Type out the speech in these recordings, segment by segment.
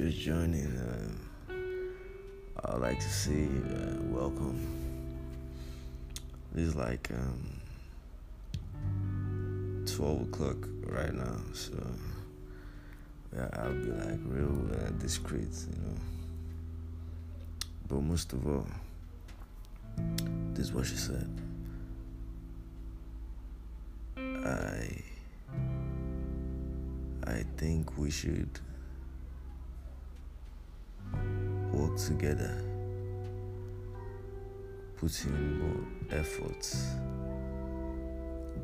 just joining, uh, I'd like to say uh, welcome. It's like um, 12 o'clock right now, so yeah, I'll be like real uh, discreet, you know. But most of all, this is what she said. I I think we should work together, put in more effort.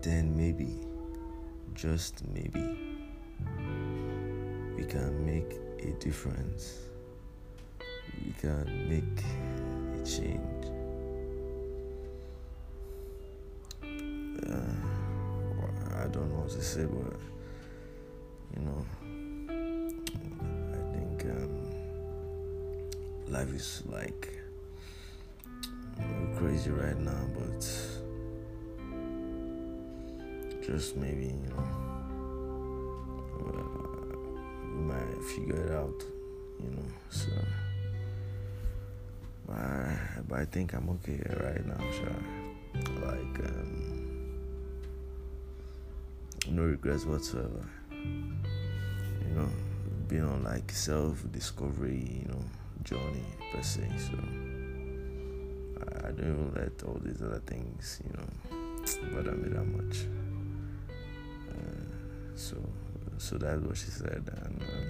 Then maybe, just maybe, we can make a difference. We can make a change. Uh, I don't know what to say, but life is like crazy right now, but just maybe, you know, uh, we might figure it out, you know, so. But I, but I think I'm okay right now, sure. Like, um, no regrets whatsoever you know, being on like self discovery, you know, journey per se. So I, don't let all these other things, you know, bother me that much. Uh, so so that's what she said, and um,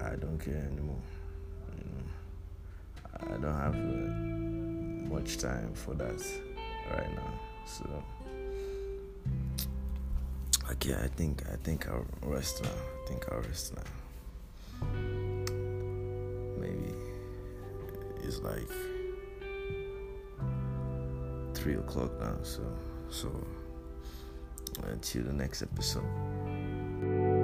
I, I, don't care anymore. You know, I don't have uh, much time for that right now. So okay, I think I think I'll rest now. I think I'll rest now. Like three o'clock now, so so until the next episode.